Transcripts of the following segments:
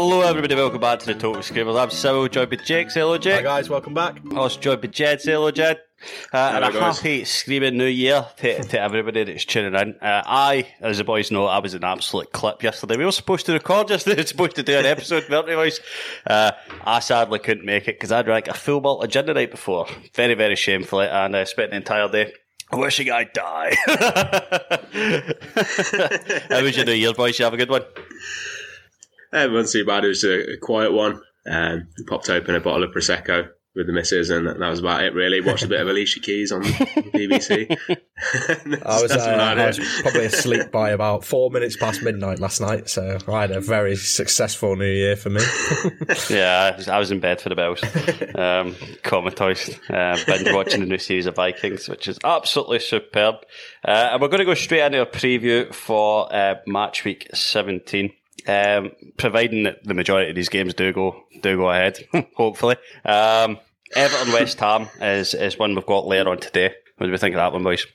Hello, everybody. Welcome back to the Total Screamers. I'm Cyril, joined by Jake. Say hello, Hi Jake. guys, welcome back. Also joined by Jed. Say hello, Jed. Uh, and a guys. happy screaming new year to, to everybody that's tuning in. Uh, I, as the boys know, I was an absolute clip yesterday. We were supposed to record yesterday. We were supposed to do an episode, weren't we, boys? Uh, I sadly couldn't make it because I drank a full bottle of gin the night before. Very, very shamefully. And I spent the entire day wishing I'd die. How was your new year, boys? You have a good one? It wasn't too bad. It was a, a quiet one. Um, we popped open a bottle of prosecco with the missus, and that was about it. Really, watched a bit of Alicia Keys on BBC. I was, uh, about I was probably asleep by about four minutes past midnight last night, so I had a very successful New Year for me. Yeah, I was, I was in bed for the bells, um, comatose, uh, binge watching the new series of Vikings, which is absolutely superb. Uh, and we're going to go straight into a preview for uh, match week 17. Um, providing that the majority of these games do go do go ahead, hopefully. Um, Everton West Ham is is one we've got later on today. What do we think of that one, boys?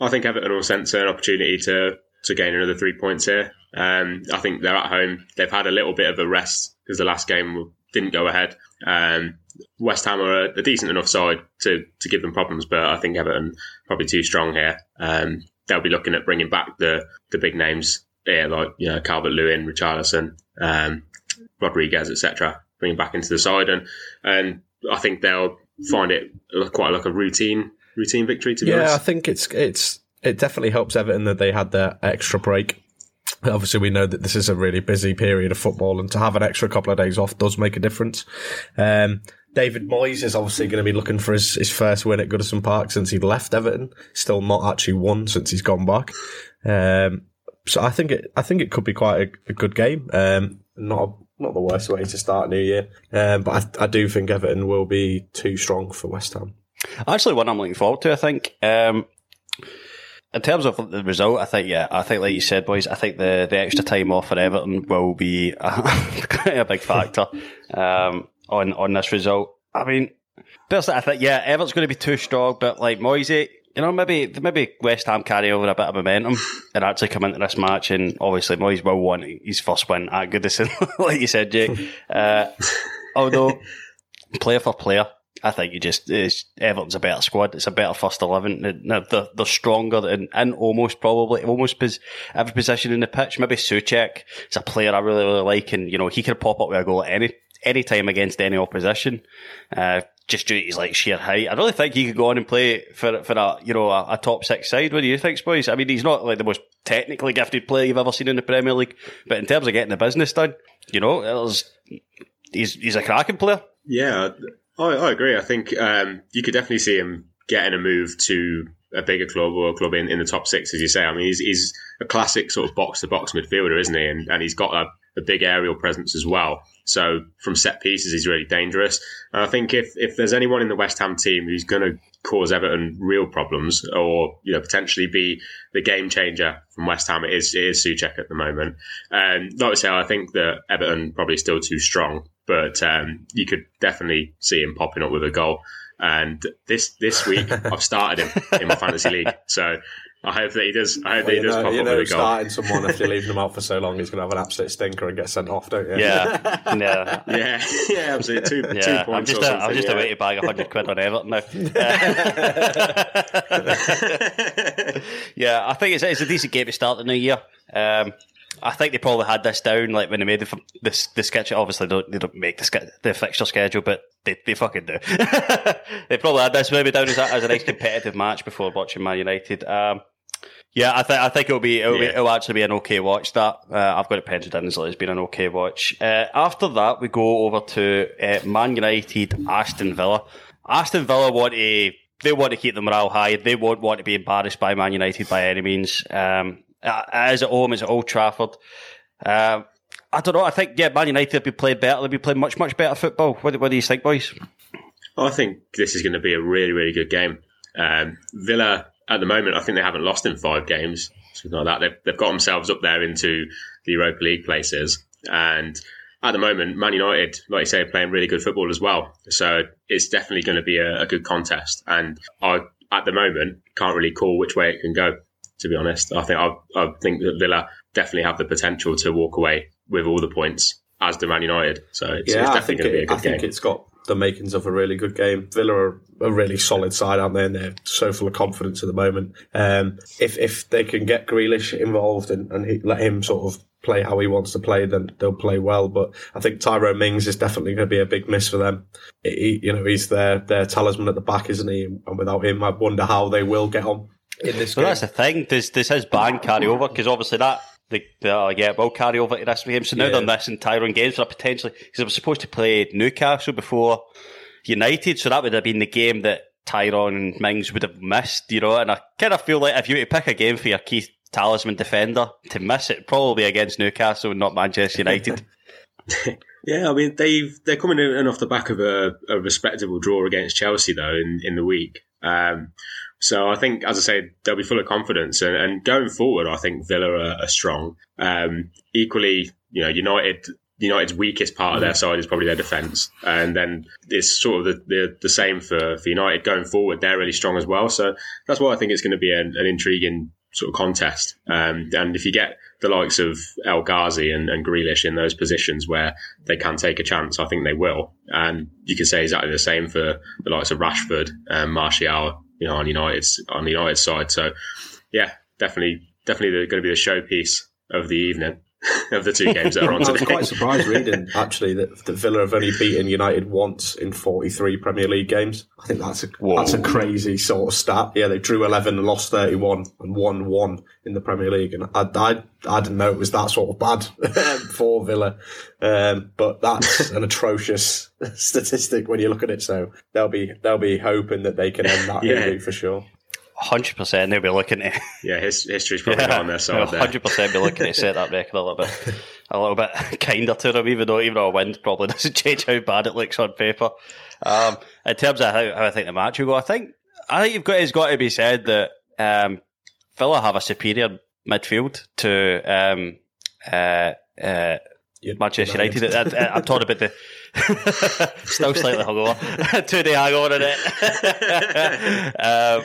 I think Everton will sense an opportunity to to gain another three points here. Um, I think they're at home. They've had a little bit of a rest because the last game didn't go ahead. Um, West Ham are a, a decent enough side to, to give them problems, but I think Everton probably too strong here. Um, they'll be looking at bringing back the, the big names, yeah, like you know Calvert Lewin, Richarlison, um, Rodriguez, etc. Bringing back into the side, and and I think they'll find it quite like a routine routine victory. To be yeah, I think it's it's it definitely helps Everton that they had their extra break. Obviously, we know that this is a really busy period of football, and to have an extra couple of days off does make a difference. Um, David Moyes is obviously going to be looking for his, his first win at Goodison Park since he left Everton. Still not actually won since he's gone back. Um, so I think it I think it could be quite a, a good game. Um, not not the worst way to start New Year, um, but I, I do think Everton will be too strong for West Ham. Actually, one I'm looking forward to. I think. Um, in terms of the result, I think yeah, I think like you said, boys, I think the, the extra time off for Everton will be a, a big factor um, on on this result. I mean, personally, I think yeah, Everton's going to be too strong, but like Moisey, you know, maybe maybe West Ham carry over a bit of momentum and actually come into this match, and obviously Moyes will want his first win at Goodison, like you said, Jake. Uh, although player for player. I think you just it's, Everton's a better squad. It's a better first eleven. They're, they're, stronger in, in almost probably almost pos, every position in the pitch. Maybe Soucek is a player I really really like, and you know he could pop up with a goal at any any time against any opposition. Uh, just due to his like sheer height, I really think he could go on and play for for a you know a, a top six side. What do you think, boys? I mean, he's not like the most technically gifted player you've ever seen in the Premier League, but in terms of getting the business done, you know, there's, he's he's a cracking player. Yeah, I, I agree. I think um, you could definitely see him getting a move to a bigger club or a club in, in the top six, as you say. I mean, he's, he's a classic sort of box to box midfielder, isn't he? And, and he's got a, a big aerial presence as well. So from set pieces, he's really dangerous. And I think if, if there's anyone in the West Ham team who's going to cause Everton real problems or, you know, potentially be the game changer from West Ham, it is, it is Soucek at the moment. Um, like I say, I think that Everton probably still too strong, but um, you could definitely see him popping up with a goal. And this this week, I've started him in my fantasy league. So I hope that he does. I hope that he does know, pop you up know, with a goal. starting someone if you're leaving them out for so long, he's going to have an absolute stinker and get sent off, don't you? Yeah, yeah. Yeah, yeah, absolutely. Two, two Yeah, points. I'm just or a, I'm just yeah. a way to bag hundred quid on Everton now. yeah, I think it's, it's a decent game to start the new year. Um, I think they probably had this down like when they made the the, the schedule. Obviously, they don't, they don't make the, sch- the fixture schedule, but they, they fucking do. they probably had this maybe down as a, as a nice competitive match before watching Man United. Um, yeah, I think I think it'll be it'll, be it'll actually be an okay watch. That uh, I've got it penciled in as it's been an okay watch. Uh, after that, we go over to uh, Man United, Aston Villa. Aston Villa want to they want to keep the morale high. They won't want to be embarrassed by Man United by any means. Um, as at home, as at Old Trafford. Um, I don't know. I think yeah, Man United will be playing better. They'll be playing much much better football. What, do- what do you think, boys? I think this is going to be a really, really good game. Um, Villa, at the moment, I think they haven't lost in five games, something like that. They've, they've got themselves up there into the Europa League places. And at the moment, Man United, like you say, are playing really good football as well. So it's definitely going to be a, a good contest. And I, at the moment, can't really call which way it can go. To be honest, I think I, I think that Villa definitely have the potential to walk away with all the points, as do Man United. So it's, yeah, it's definitely going to be a good I think game. it's got the makings of a really good game. Villa are a really solid side, aren't they? And they're so full of confidence at the moment. Um, if if they can get Grealish involved and, and he, let him sort of play how he wants to play, then they'll play well. But I think Tyrone Mings is definitely going to be a big miss for them. He, you know, he's their their talisman at the back, isn't he? And without him, I wonder how they will get on in this Well, game. that's the thing. Does does his ban carry over? Because obviously that the, the uh, yeah will carry over to this game. So now Yeah. they're missing Tyrone Mings for potentially because they were supposed to play Newcastle before United. So that would have been the game that Tyrone and Mings would have missed. You know, and I kind of feel like if you were to pick a game for your key talisman defender to miss it, probably against Newcastle and not Manchester United. Yeah, I mean they've they're coming in off the back of a, a respectable draw against Chelsea though in, in the week. Um, so I think, as I say, they'll be full of confidence and, and going forward, I think Villa are, are strong. Um, equally, you know, United. United's weakest part of their side is probably their defence, and then it's sort of the, the, the same for, for United going forward. They're really strong as well, so that's why I think it's going to be an, an intriguing sort of contest. Um, and if you get the likes of El Ghazi and, and Grealish in those positions where they can take a chance, I think they will. And you can say exactly the same for the likes of Rashford and Martial, you know, on United's on the United side. So yeah, definitely, definitely going to be the showpiece of the evening of the two games that are on I was today. quite surprised reading actually that, that Villa have only beaten United once in 43 Premier League games. I think that's a that's a crazy sort of stat. Yeah, they drew 11 and lost 31 and won one in the Premier League, and I I, I didn't know it was that sort of bad for Villa. Um, but that's an atrocious statistic when you look at it. So they'll be they'll be hoping that they can end that Yeah. for sure. Hundred percent, they'll be looking at yeah, his, history's probably not on their side. Hundred percent, be looking to set that record a little bit, a little bit kinder to them, even though even though a win probably doesn't change how bad it looks on paper. Um, in terms of how, how I think the match will go, I think I think you've got it's got to be said that um, Villa have a superior midfield to um, uh, uh, Manchester United. I, I'm talking about the still slightly hungover, two day hangover in it. um,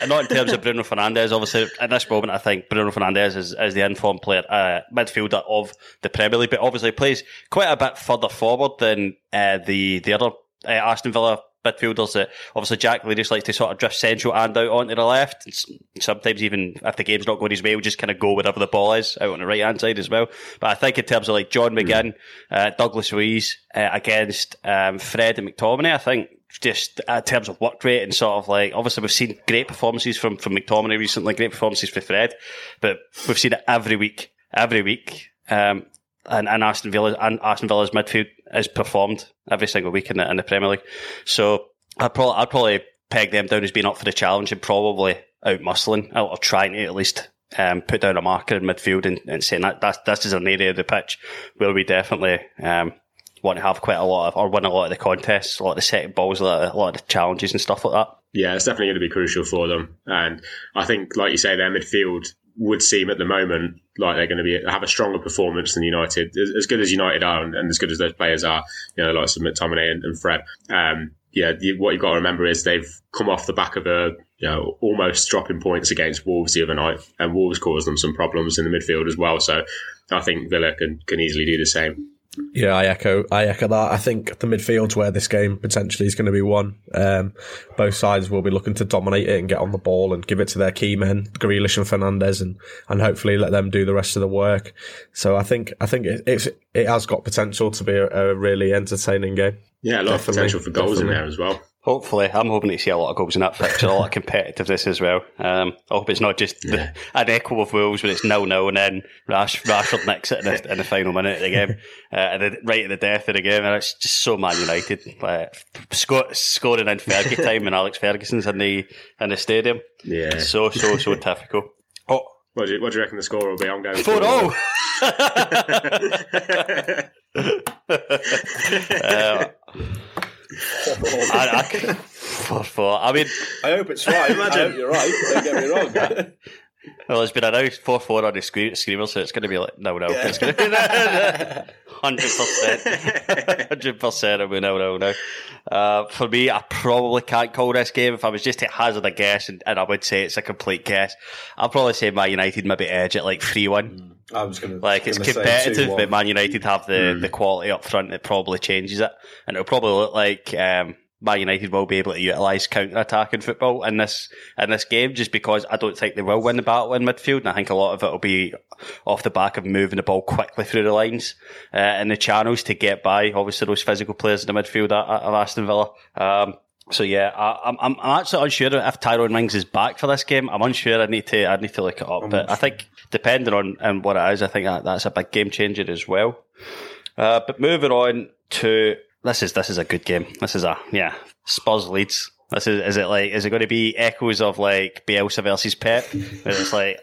and not in terms of Bruno Fernandes. Obviously, at this moment, I think Bruno Fernandes is, is the informed player, uh, midfielder of the Premier League, but obviously plays quite a bit further forward than uh, the the other uh, Aston Villa midfielders that obviously Jack Grealish likes to sort of drift central and out onto the left. Sometimes even if the game's not going his way, we'll just kind of go wherever the ball is out on the right hand side as well. But I think in terms of like John McGinn, uh, Douglas Luiz uh, against um, Fred and McTominay, I think just uh, in terms of work rate and sort of like obviously we've seen great performances from from McTominay recently, great performances for Fred, but we've seen it every week, every week. Um, and, and Aston Villa and Aston Villa's midfield is performed every single week in the, in the Premier League. So I'd probably I'd probably peg them down as being up for the challenge and probably out muscling or trying to at least um, put down a marker in midfield and, and saying that that's, this is an area of the pitch where we definitely um, want to have quite a lot of, or win a lot of the contests, a lot of the setting balls, a lot of, a lot of the challenges and stuff like that. Yeah, it's definitely going to be crucial for them. And I think, like you say, their midfield would seem at the moment like they're going to be have a stronger performance than United, as, as good as United are, and, and, as good as those players are. You know, like some McTominay and, and Fred. Um, yeah, the, what you've got to remember is they've come off the back of a you know almost dropping points against Wolves the other night, and Wolves caused them some problems in the midfield as well. So I think Villa can can easily do the same. Yeah, I echo. I echo that. I think the midfield's where this game potentially is going to be won. Um, both sides will be looking to dominate it and get on the ball and give it to their key men, Grealish and Fernandes, and and hopefully let them do the rest of the work. So I think I think it, it's it has got potential to be a, a really entertaining game. Yeah, a lot definitely, of potential for goals definitely. in there as well. Hopefully, I'm hoping to see a lot of goals in that fixture, a lot of competitiveness as well. Um, I hope it's not just yeah. the, an echo of Wolves when it's nil nil and then Rash, Rashford nicks it in the, in the final minute of the game, uh, and then right at the death of the game, and it's just so Man United. Like, score, scoring in Fergie time and Alex Ferguson's in the in the stadium. Yeah, so so so typical. Oh, what do, you, what do you reckon the score will be? I'm going four all. uh, I, I, four, four. I mean, I hope it's right. Imagine I hope you're right. Don't get me wrong. well, there's been announced four four on the screen, screamer, so it's going to be like no, no. Yeah. It's going to be hundred percent, hundred percent. I mean, no, no, no. Uh, for me, I probably can't call this game. If I was just to hazard a guess, and, and I would say it's a complete guess, I'll probably say Man United maybe edge it like three one. Mm. I was going to like it's competitive, but Man United have the, mm. the quality up front that probably changes it, and it'll probably look like um, Man United will be able to utilise counter attack in football in this in this game, just because I don't think they will win the battle in midfield, and I think a lot of it will be off the back of moving the ball quickly through the lines uh, and the channels to get by. Obviously, those physical players in the midfield of Aston Villa. Um, so yeah, I, am I'm, I'm actually unsure if Tyrone Mings is back for this game. I'm unsure. I need to I need to look it up, but I think depending on and what it is, I think that, that's a big game changer as well. Uh, but moving on to this is this is a good game. This is a yeah Spurs Leeds. This is is it like is it going to be echoes of like Bielsa versus Pep? it's like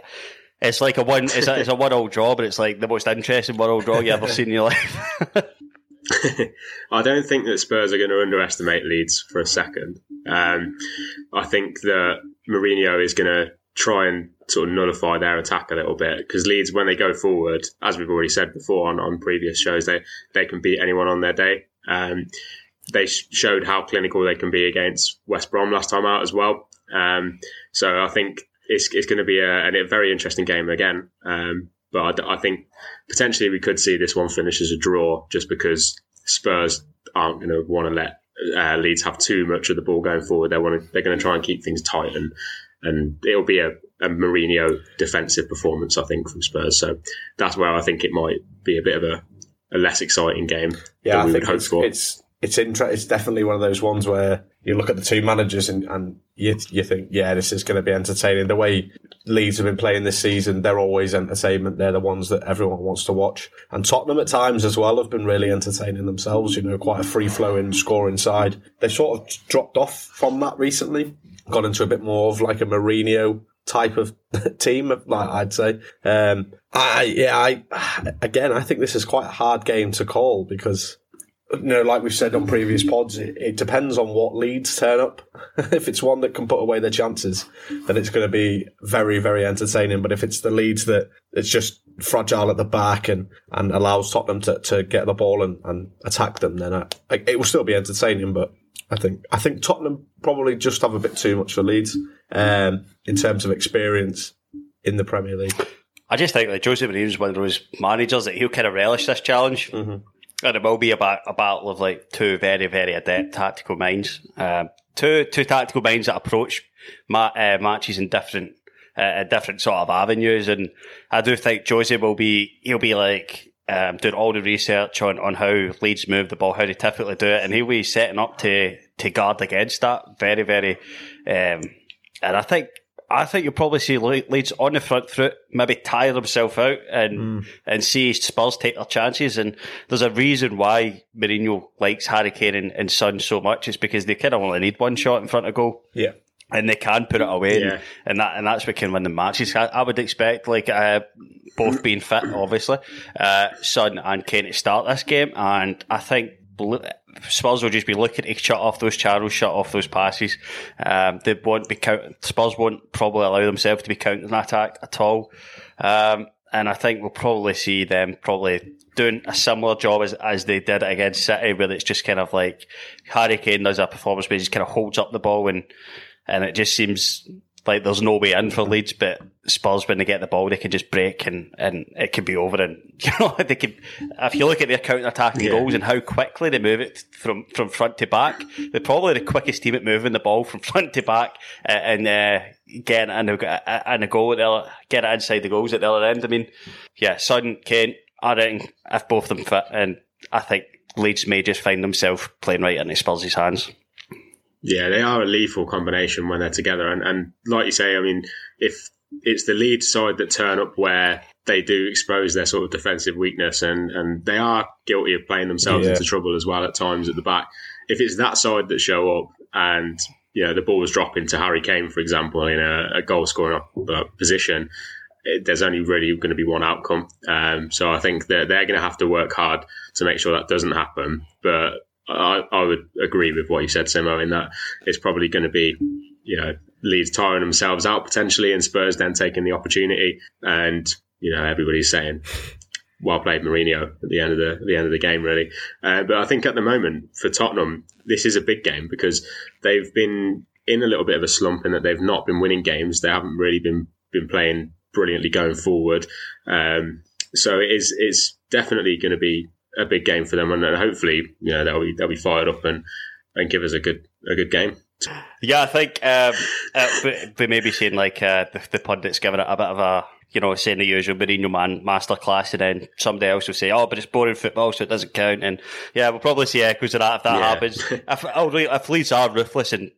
it's like a one it's a, it's a one all draw, but it's like the most interesting one all draw you ever seen in your life. I don't think that Spurs are going to underestimate Leeds for a second. Um, I think that Mourinho is going to try and sort of nullify their attack a little bit because Leeds, when they go forward, as we've already said before on, on previous shows, they they can beat anyone on their day. Um, they showed how clinical they can be against West Brom last time out as well. Um, so I think it's it's going to be a, a, very interesting game again. Um, but I, I, think potentially we could see this one finish as a draw just because Spurs aren't going to want to let uh, Leeds have too much of the ball going forward. They want to, they're going to try and keep things tight and and it'll be a, a Mourinho defensive performance, I think, from Spurs. So that's where I think it might be a bit of a, a less exciting game. Yeah, I think it's, for. it's it's inter- It's definitely one of those ones where you look at the two managers and, and you you think, yeah, this is going to be entertaining. The way Leeds have been playing this season, they're always entertainment. They're the ones that everyone wants to watch. And Tottenham at times as well have been really entertaining themselves. You know, quite a free flowing scoring side. They've sort of dropped off from that recently got into a bit more of like a Mourinho type of team, like I'd say. Um, I, yeah, I, again, I think this is quite a hard game to call because, you know, like we've said on previous pods, it, it depends on what Leeds turn up. if it's one that can put away their chances, then it's going to be very, very entertaining. But if it's the Leeds that it's just fragile at the back and, and allows Tottenham to, to get the ball and, and attack them, then I, it will still be entertaining, but I think I think Tottenham probably just have a bit too much for Leeds um, in terms of experience in the Premier League. I just think that Jose Mourinho is one of those managers that he'll kind of relish this challenge, mm-hmm. and it will be about a battle of like two very very adept tactical minds, um, two two tactical minds that approach ma- uh, matches in different uh, different sort of avenues, and I do think Jose will be he'll be like um, doing all the research on, on how Leeds move the ball, how they typically do it, and he'll be setting up to to guard against that. Very, very, um, and I think I think you'll probably see Leeds on the front foot, maybe tire himself out and mm. and see Spurs take their chances. And there's a reason why Mourinho likes Harry Kane and, and Son so much. It's because they kind of only need one shot in front of goal. Yeah. And they can put it away, Yeah. and, and that and that's what can win the matches. I, I would expect like uh, both being fit, obviously, uh, Son and Kane to start this game, and I think. Spurs will just be looking to shut off those channels, shut off those passes. Um, they won't be count- Spurs won't probably allow themselves to be countering attack at all. Um, and I think we'll probably see them probably doing a similar job as, as they did against City, where it's just kind of like Harry Kane does a performance where he just kind of holds up the ball and and it just seems like there's no way in for Leeds, but Spurs when they get the ball they can just break and, and it can be over and you know they can if you look at their counter attacking Yeah. goals and how quickly they move it from, from front to back, they're probably the quickest team at moving the ball from front to back uh, and uh, getting it in a, in a goal at the other, get it inside the goals at the other end. I mean, yeah, Son, Kane, I reckon if both of them fit and I think Leeds may just find themselves playing right into Spurs' hands. Yeah, they are a lethal combination when they're together. And, and like you say, I mean, if it's the lead side that turn up where they do expose their sort of defensive weakness and, and they are guilty of playing themselves Yeah. into trouble as well at times at the back. If it's that side that show up and, you know, the ball was dropping to Harry Kane, for example, in a, a goal scoring uh, position, it, there's only really going to be one outcome. Um, so I think that they're going to have to work hard to make sure that doesn't happen. But I, I would agree with what you said, Simo, in that it's probably going to be, you know, Leeds tiring themselves out potentially, and Spurs then taking the opportunity. And you know, everybody's saying, "Well played, Mourinho." At the end of the the end of the game, really. Uh, but I think at the moment for Tottenham, this is a big game because they've been in a little bit of a slump in that they've not been winning games. They haven't really been been playing brilliantly going forward. Um, so it is it's definitely going to be a big game for them, and, and hopefully, you know, they'll be they'll be fired up and and give us a good a good game. Yeah, I think um, uh, we- we may be saying like uh, the, the pundits giving it a bit of a, you know, saying the usual Mourinho man masterclass, and then somebody else will say, "Oh, but it's boring football, so it doesn't count." And yeah, we'll probably see echoes of that if that Yeah. happens. if, oh, if Leeds are ruthless and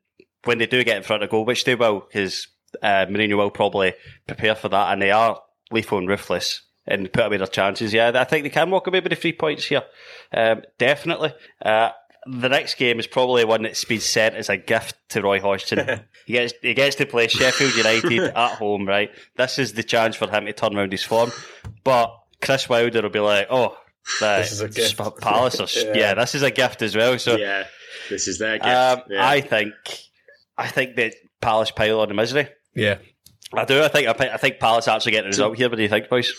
when they do get in front of goal, which they will, because uh, Mourinho will probably prepare for that, and they are lethal and ruthless and put away their chances. Yeah, I think they can walk away with the three points here. Um, definitely. Uh, the next game is probably one that's been sent as a gift to Roy Hodgson. he gets he gets to play Sheffield United at home, right? This is the chance for him to turn around his form. But Chris Wilder will be like, "Oh, the This is a gift." Sp- Palace, are, yeah. Yeah. this is a gift as well." So yeah, this is their gift. um, yeah. I think I think that Palace pile on the misery. Yeah. I do. I think I, think- Palace actually get the result here. What do you think, boys?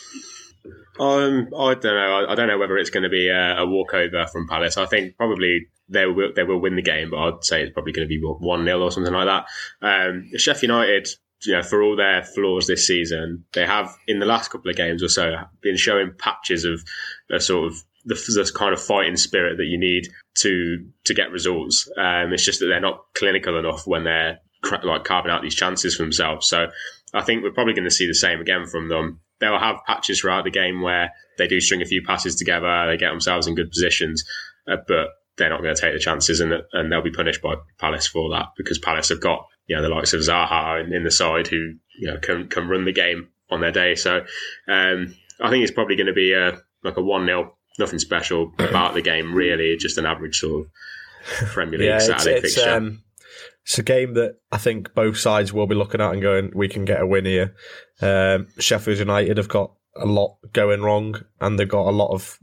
Um, I don't know. I, don't know whether it's going to be a, a walkover from Palace. I think probably they will they will win the game, but I'd say it's probably going to be one 0 or something like that. Um, Sheffield United, you know, for all their flaws this season, they have in the last couple of games or so been showing patches of a sort of the, the kind of fighting spirit that you need to to get results. Um, it's just that they're not clinical enough when they're like carving out these chances for themselves. So I think we're probably going to see the same again from them. They'll have patches throughout the game where they do string a few passes together, they get themselves in good positions, uh, but they're not going to take the chances, and and they'll be punished by Palace for that because Palace have got you know the likes of Zaha in, in the side who you know can can run the game on their day. So um, I think it's probably going to be a like a one 0 nothing special about the game really, just an average sort of Premier League Yeah, it's, Saturday it's, fixture. um, it's a game that I think both sides will be looking at and going, we can get a win here. Um, Sheffield United have got a lot going wrong and they've got a lot of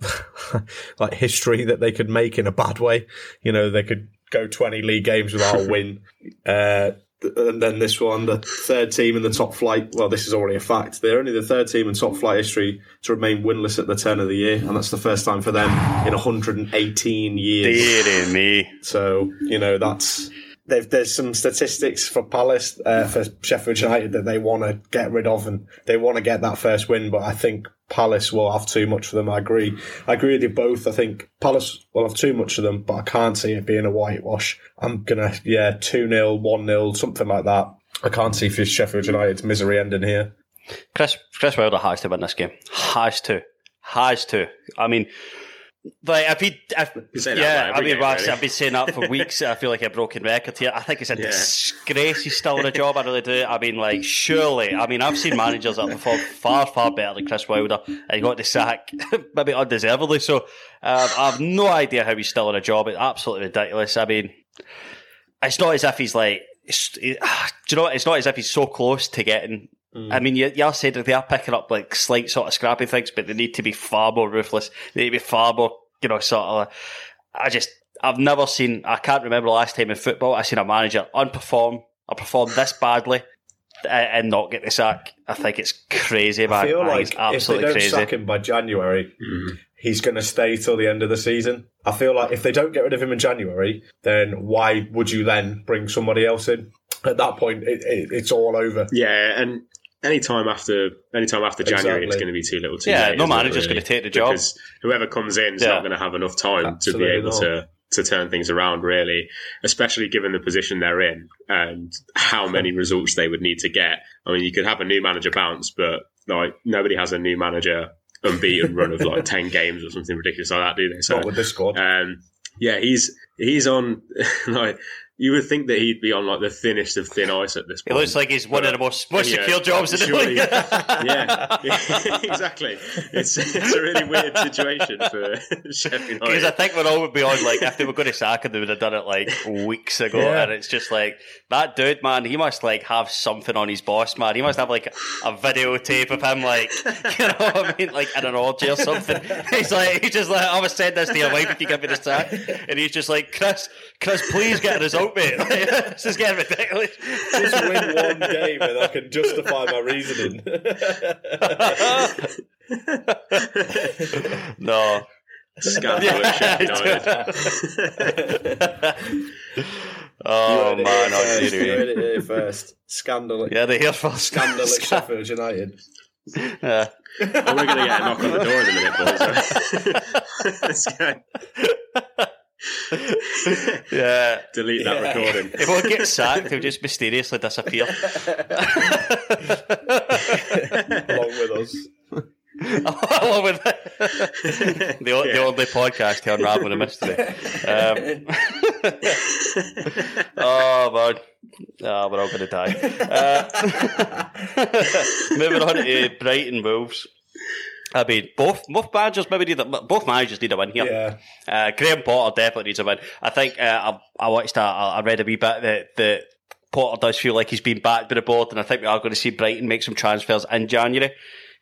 like history that they could make in a bad way. You know, they could go 20 league games without a win. Uh, and then this one, the third team in the top flight. Well, this is already a fact. They're only the third team in top flight history to remain winless at the turn of the year, and that's the first time for them in 118 years. Dear me. So you know that's they've, there's some statistics for Palace uh, for Sheffield United that they want to get rid of, and they want to get that first win. But I think Palace will have too much for them. I agree. I agree with you both. I think Palace will have too much for them, but I can't see it being a whitewash. I'm gonna yeah two 0 one 0 something like that. I can't see for Sheffield United's misery ending here. Chris Chris Wilder has to win this game. Has to. Has to. I mean, like if he, if, You say that yeah, I mean, really. I've been saying that for weeks. I feel like a broken record here. I think it's a Yeah. disgrace he's still in a job. I really do. I mean, like, surely. I mean, I've seen managers that have performed far, far better than Chris Wilder, and he got the sack maybe undeservedly. So, um, I have no idea how he's still in a job. It's absolutely ridiculous. I mean, it's not as if he's like it, do you know what? It's not as if he's so close to getting. I mean, you, you said that they are picking up like slight sort of scrappy things, but they need to be far more ruthless. They need to be far more, you know, sort of. I just, I've never seen. I can't remember the last time in football I seen a manager unperform or perform this badly uh, and not get the sack. I think it's crazy, man. I feel like it's if they absolutely don't crazy. sack him by January, he's going to stay till the end of the season. I feel like if they don't get rid of him in January, then why would you then bring somebody else in? At that point, it, it, it's all over. Yeah, and any time after any time after January, it's going to be too little, too Yeah, late. no isn't it, manager's really? gonna take the job. because whoever comes in is Yeah. not going to have enough time to be able not. to to turn things around. Really, especially given the position they're in and how many results they would need to get. I mean, you could have a new manager bounce, but like nobody has a new manager unbeaten run of like ten games or something ridiculous like that, do they? So Not with this squad. um, yeah, he's he's on like you would think that he'd be on like the thinnest of thin ice at this point. It looks like he's one of the most, most uh, Yeah, secure jobs in the league. yeah, exactly. It's it's a really weird situation for Sheffield Because I think we're all would be on like if they were going to sack him, they would have done it like weeks ago. Yeah. And it's just like that dude, man. He must like have something on his boss, man. He must have like a videotape of him, like you know what I mean, like in an orgy or something. He's like, he's just like, I was send this to your wife if you give me the sack, and he's just like, Chris, Chris, please get a result, mate. Like, this is getting ridiculous. Just win one game and I can justify my reasoning. no. Scandal at Sheffield United. Oh man, first. You it here first. Scandal. Yeah, they hear first. Scandal at Sheffield United. Yeah. Oh, we're going to get a knock on the door in a minute, boys. Yeah. Delete that recording. If won't get sacked, he'll just mysteriously disappear. Along with us. Along with the, o- the only podcast to unravel the mystery. Um, oh, man. Oh, we're all going to die. Uh, moving on to Brighton Wolves. I mean, both both managers maybe need a, both managers need a win here. Yeah. Uh, Graham Potter definitely needs a win. I think uh, I, I watched that. I read a wee bit that that Potter does feel like he's been backed by the board, and I think we are going to see Brighton make some transfers in January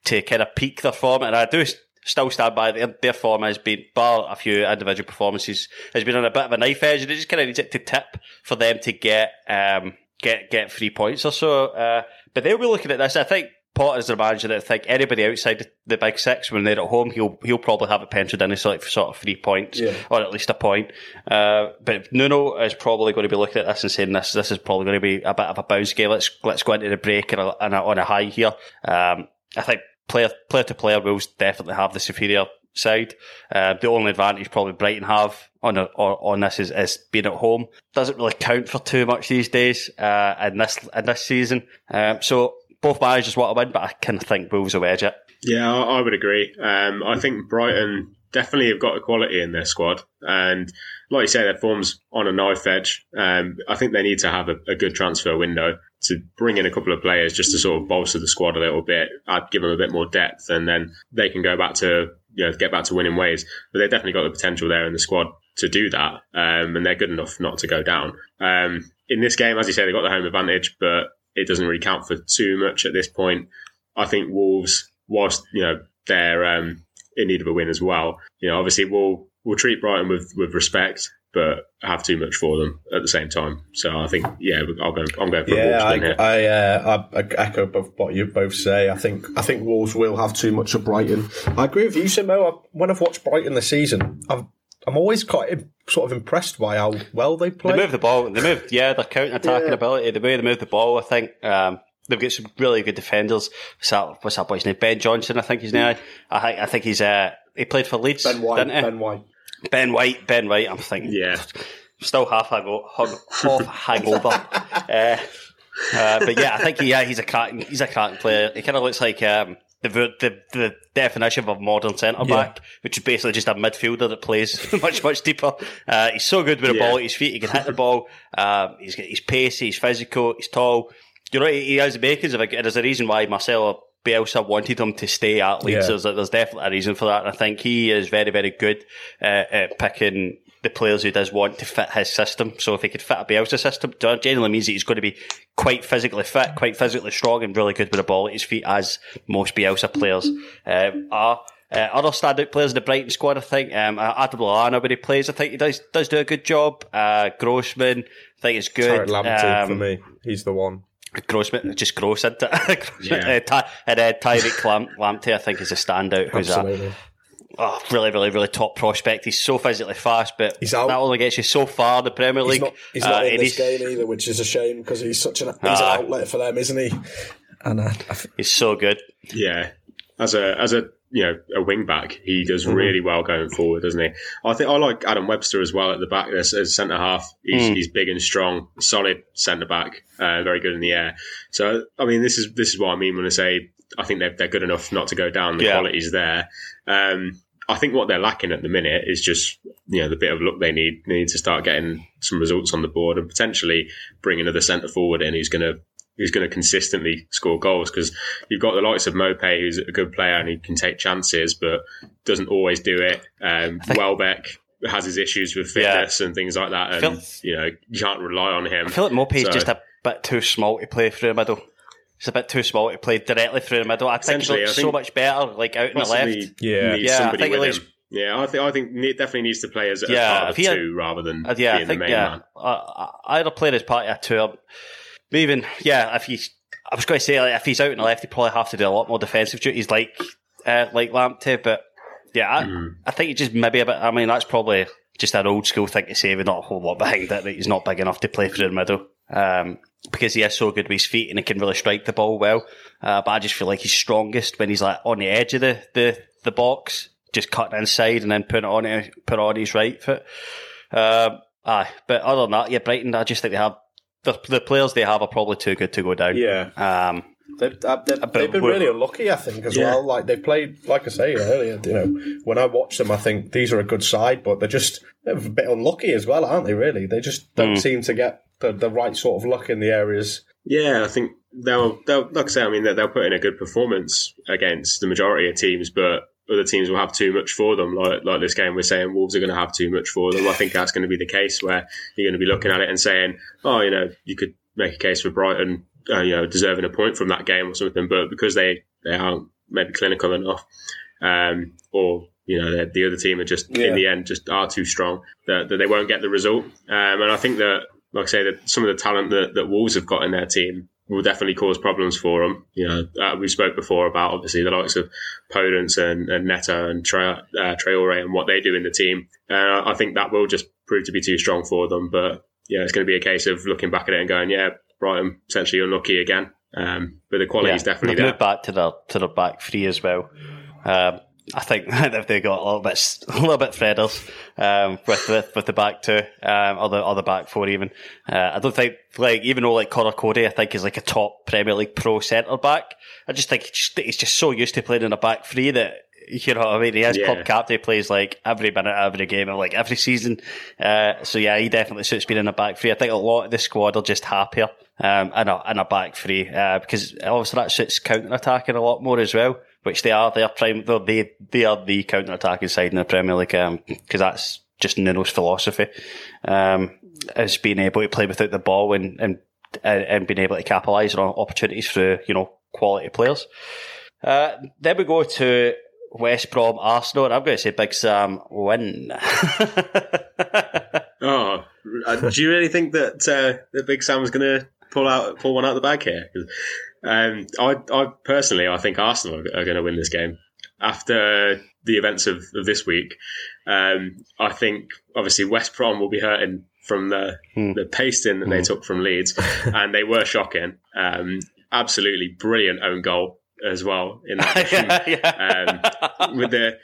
to kind of peak their form. And I do still stand by their, their form has been, bar a few individual performances, has been on a bit of a knife edge, and it just kind of needs it to tip for them to get um, get get three points or so. Uh, but they'll be looking at this. I think. Potter's the manager that I think anybody outside the big six when they're at home, he'll he'll probably have it penciled in as like sort of three points Yeah. or at least a point. Uh, but Nuno is probably going to be looking at this and saying this this is probably going to be a bit of a bounce game. Let's let's go into the break and, a, and a, on a high here. Um, I think player player to player Wolves definitely have the superior side. Uh, the only advantage probably Brighton have on a, on this is, is being at home. Doesn't really count for too much these days uh, in this in this season. Um, so both managers want to win, but I kind of think Wolves will edge it. Yeah, I, would agree. Um, I think Brighton definitely have got a quality in their squad, and like you say, their form's on a knife edge. Um, I think they need to have a, a good transfer window to bring in a couple of players just to sort of bolster the squad a little bit. I'd give them a bit more depth, and then they can go back to you know get back to winning ways. But they've definitely got the potential there in the squad to do that, um, and they're good enough not to go down. Um, in this game, as you say, they've got the home advantage, but it doesn't really count for too much at this point. I think Wolves, whilst you know they're um, in need of a win as well, you know obviously we'll we'll treat Brighton with with respect, but have too much for them at the same time. So I think yeah, I'll go. I'm going for a Yeah, Wolves win I, here. I, uh, I, I echo both what you both say. I think I think Wolves will have too much of Brighton. I agree with you, Simo. I- When I've watched Brighton this season, I've, I'm always quite sort of impressed by how well they play. They move the ball. They move, yeah, their counter attacking Yeah. ability, the way they move the ball. I think um, they've got some really good defenders. What's that? What's that boy's name? Ben Johnson, I think he's name. I think I think he's uh, he played for Leeds. ben White, didn't he? Ben White. Ben White, Ben White. I'm thinking, Yeah. still half hango- hung, half hangover. uh, uh, but yeah, I think yeah, he's a cracking, he's a cracking player. He kind of looks like um, the, the the definition of a modern centre back, which is basically just a midfielder that plays much much deeper. Uh, he's so good with the Yeah. ball at his feet. He can hit the ball. Um, he's got he's pacey, he's physical, he's tall. You know, he, he has the makings of a. There's a reason why Marcelo Bielsa wanted him to stay at Leeds. Yeah. There's, there's definitely a reason for that. And I think he is very, very good uh, at picking the players he does want to fit his system. So if he could fit a Bielsa system, that generally means that he's going to be quite physically fit, quite physically strong, and really good with the ball at his feet, as most Bielsa players um, are. Uh, other standout players in the Brighton squad, I think, um, Adam Lallana, when he plays, I think he does does do a good job. Uh, Grossman, I think it's good. Tariq Lamptey Um, for me. He's the one. Grossman, just gross, isn't it? Grossman, Yeah. uh, Ty- and uh, Tariq Lam- Lamptey, I think, is a standout. Who's a Absolutely. Oh, really, really, really top prospect. He's so physically fast, but He's out. that only gets you so far in the Premier He's League. not, he's Uh, not in this game either, which is a shame because he's such an he's Ah. an outlet for them, isn't he? And uh, I f- He's so good. Yeah, as a as a you know a wing back, he does Mm-hmm. really well going forward, doesn't he? I think I like Adam Webster as well at the back as, as centre half. He's, Mm. he's big and strong, solid centre back, uh, very good in the air. So I mean, this is this is what I mean when I say I think they're they're good enough not to go down. The Yeah. quality's there. Um, I think what they're lacking at the minute is just you know the bit of luck they need. They need to start getting some results on the board and potentially bring another centre forward in who's going to who's going to consistently score goals because you've got the likes of Maupay who's a good player and he can take chances but doesn't always do it. Um, Welbeck has his issues with Yeah. fitness and things like that, and feel- you know you can't rely on him. I feel like Maupay's So- just a bit too small to play through the middle. He's a bit too small to play directly through the middle. I think he's Essentially, I so much better, like out in the Possibly left. Yeah. Yeah, I think it looks- Yeah, I think I think ne- definitely needs to play as, as Yeah, part of he had- two rather than Uh, yeah, I being think the main yeah. man. Uh, either played as part of two. tour. Maybe even yeah. If he's, I was going to say like if he's out in the left, he probably have to do a lot more defensive duties, like uh, like Lamptey. But yeah, I, Mm. I think he just maybe a bit. I mean, that's probably just an old school thing to say, with not a whole lot behind it. That he's not big enough to play through the middle. Um, because he is so good with his feet and he can really strike the ball well. Uh, but I just feel like he's strongest when he's like on the edge of the, the, the box, just cutting inside and then putting it on put it on his right foot. Um, aye, but other than that, yeah, Brighton. I just think they have the, the players they have are probably too good to go down. yeah, Um, they've, uh, they've, they've been really unlucky, I think, as Yeah. well. Like they've played, like I say earlier, you know, when I watch them, I think these are a good side, but they're just they're a bit unlucky as well, aren't they? Really, they just don't Mm. seem to get the, the right sort of luck in the areas. Yeah, I think they'll, they'll like I say, I mean, they'll, they'll put in a good performance against the majority of teams, but other teams will have too much for them. Like like this game, we're saying Wolves are going to have too much for them. I think that's going to be the case where you're going to be looking at it and saying, oh, you know, you could make a case for Brighton, uh, you know, deserving a point from that game or something, but because they they aren't maybe clinical enough, um, or you know, the, the other team are just Yeah. in the end just are too strong that, that they won't get the result. Um, and I think that, like I say, that some of the talent that, that Wolves have got in their team will definitely cause problems for them. You know, uh, we spoke before about obviously the likes of Podence and, and Neto and Tre, uh, Traore and what they do in the team. Uh, I think that will just prove to be too strong for them. But yeah, it's going to be a case of looking back at it and going, yeah, Brighton essentially unlucky again. Um, but the quality is definitely there. back to the to the back three as well. Um, I think if they got a little bit a little bit Fredders um, with with with the back two um, or the or the back four even. Uh, I don't think like even though like Conor Coady I think is like a top Premier League pro centre back. I just think he's just, he's just so used to playing in a back three that. You know what I mean? He has Yeah. club captain. He plays like every minute, every game, like every season. Uh, so yeah, he definitely suits being in a back three. I think a lot of the squad are just happier um, in a in a back three uh, because obviously that suits counter attacking a lot more as well. Which they are. They are prime. They they are the counter attacking side in the Premier League because that's just Nuno's philosophy. Um, is being able to play without the ball and and and, being able to capitalise on opportunities through you know quality players. Uh, then we go to West Brom Arsenal, and I'm going to say Big Sam win. Oh, uh, do you really think that uh, that Big Sam's going to pull out pull one out the bag here? Um, I, I personally, I think Arsenal are going to win this game after the events of, of this week. Um, I think obviously West Brom will be hurting from the the pasting that they took from Leeds, and they were shocking. Um, absolutely brilliant own goal as well in that. game um, with the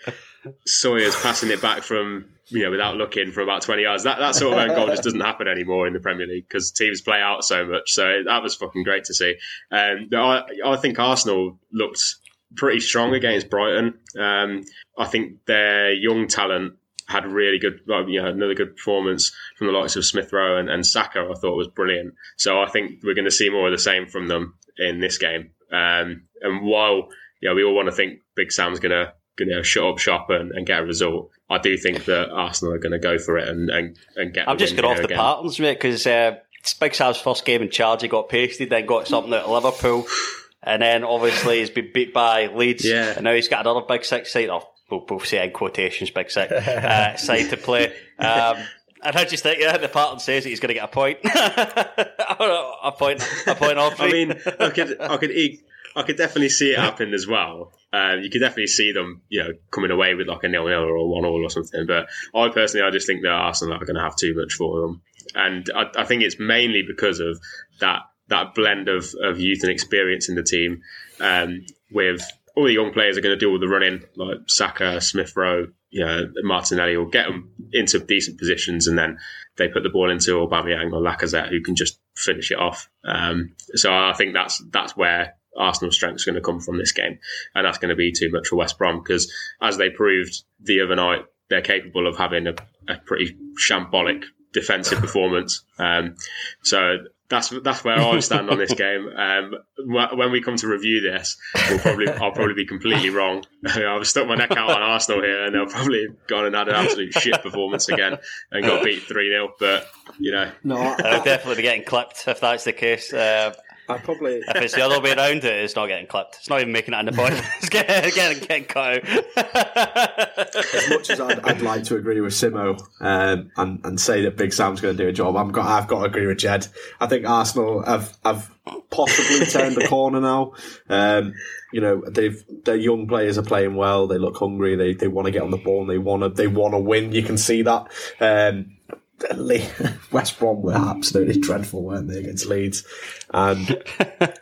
Sawyers passing it back from you know without looking for about twenty yards. That that sort of goal just doesn't happen anymore in the Premier League because teams play out so much. So that was fucking great to see. Um, I I think Arsenal looked pretty strong against Brighton. Um, I think their young talent had really good, you know, another good performance from the likes of Smith Rowe and, and Saka. I thought was brilliant. So I think we're going to see more of the same from them in this game. Um, and while you know, we all want to think Big Sam's going to you know shut up shop and, and get a result, I do think that Arsenal are going to go for it and and, and get. I'm the just win going off here the again. patterns, mate, because uh, it's Big Sam's first game in charge, he got pasted, then got something at Liverpool, and then obviously he's been beat by Leeds, Yeah. and now he's got another Big Six side, or we'll, we'll say in quotations, Big Six uh, side to play. Um, and I just think, yeah, the pattern says that he's going to get a point. a point, a point off. I mean, I could, I could, e- I could definitely see it happen as well. Um, you could definitely see them, you know, coming away with like a nil nil or a one all or something. But I personally, I just think that Arsenal are going to have too much for them, and I, I think it's mainly because of that that blend of, of youth and experience in the team. Um, with all the young players are going to do all the running, like Saka, Smith Rowe, you know, Martinelli will get them into decent positions, and then they put the ball into Aubameyang or Lacazette, who can just finish it off. Um, so I think that's that's where Arsenal's strength is going to come from this game, and that's going to be too much for West Brom because, as they proved the other night, they're capable of having a, a pretty shambolic defensive performance. Um, so that's that's where I stand on this game. Um, wh- when we come to review this, we'll probably I'll probably be completely wrong. I've stuck my neck out on Arsenal here, and they'll probably gone and had an absolute shit performance again and got beat three 0 But you know, No, I'll definitely be getting clipped if that's the case. Uh, I probably. if it's the other way around, it's not getting clipped. It's not even making it in the point. It's getting, getting, getting cut out. as much as I'd, I'd like to agree with Simo um, and and say that Big Sam's going to do a job, I'm got I've got to agree with Jed. I think Arsenal have have possibly turned the corner now. Um, you know, they've their young players are playing well. They look hungry. They they want to get on the ball. and They want to they want to win. You can see that. Um, Le- West Brom were absolutely dreadful, weren't they, against Leeds? And it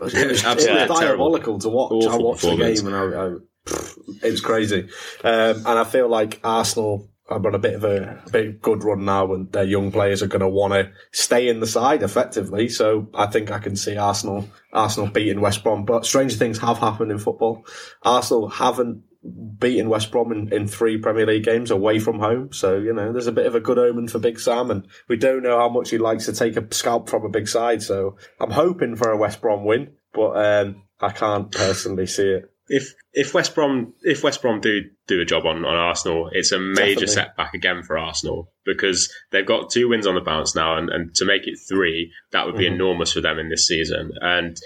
was, it was Absolutely diabolical to watch. I watched the game and I, I it was crazy. Um, and I feel like Arsenal are on a bit of a, a bit of good run now, and their young players are going to want to stay in the side effectively. So I think I can see Arsenal Arsenal beating West Brom. But strange things have happened in football. Arsenal haven't beaten West Brom in, in three Premier League games away from home. So, you know, there's a bit of a good omen for Big Sam, and we don't know how much he likes to take a scalp from a big side. So I'm hoping for a West Brom win, but um, I can't personally see it. if if West Brom if West Brom do do a job on, on Arsenal, it's a major Definitely. setback again for Arsenal because they've got two wins on the bounce now, and, and to make it three, that would be Mm-hmm. enormous for them in this season. And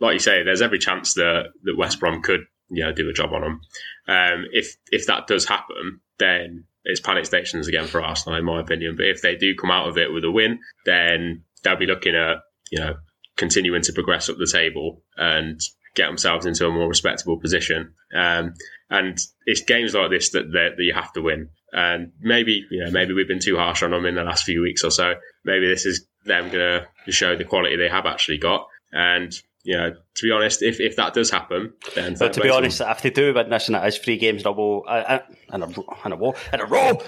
like you say, there's every chance that that West Brom could you know do a job on them. Um, if if that does happen, then it's panic stations again for Arsenal, in my opinion. But if they do come out of it with a win, then they'll be looking at you know continuing to progress up the table and get themselves into a more respectable position. Um, and it's games like this that, that that you have to win. And maybe you know maybe we've been too harsh on them in the last few weeks or so. Maybe this is them going to show the quality they have actually got. And know, to be honest, if, if that does happen, then But to be honest, if they do win this and it is three games in a row, in a, in a row, in a row,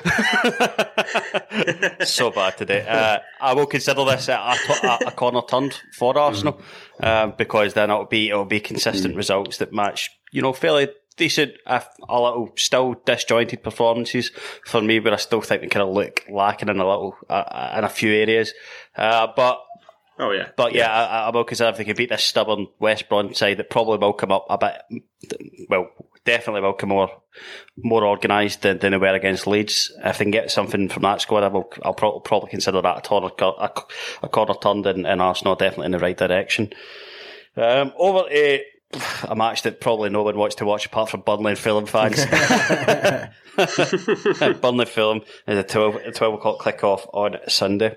so bad today. Uh, I will consider this a, a, a corner turned for Arsenal um, because then it'll be it'll be consistent results that match, you know, fairly decent, a little still disjointed performances for me, but I still think they kind of look lacking in a little uh, in a few areas. Uh, but oh yeah, but yeah, I, I will consider if they can beat this stubborn West Brom side that probably will come up a bit, well, definitely will come more more organised than, than they were against Leeds. If they can get something from that squad, I will, I'll pro- probably consider that a, corner, a, a corner turned in, in Arsenal definitely in the right direction. Um, over to a match that probably no one wants to watch apart from Burnley and Fulham fans. Burnley Fulham is a 12, 12 o'clock kick off on Sunday.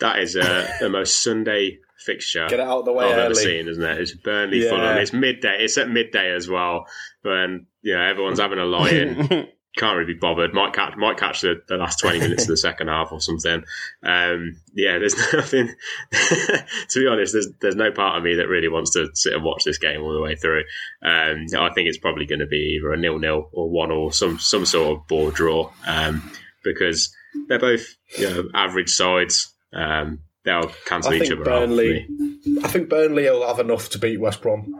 That is uh, the most Sunday fixture Get it out of the way I've ever seen, isn't it? It's Burnley Yeah. Fulham. It's midday. It's at midday as well, when you know everyone's having a lie in. Can't really be bothered. Might catch might catch the, the last twenty minutes of the second half or something. Um, yeah, there's nothing. to be honest, there's there's no part of me that really wants to sit and watch this game all the way through. Um, I think it's probably going to be either a nil nil or one or some some sort of ball draw um, because they're both you know average sides. Um, they'll cancel I each other out. Burnley. me. I think Burnley will have enough to beat West Brom.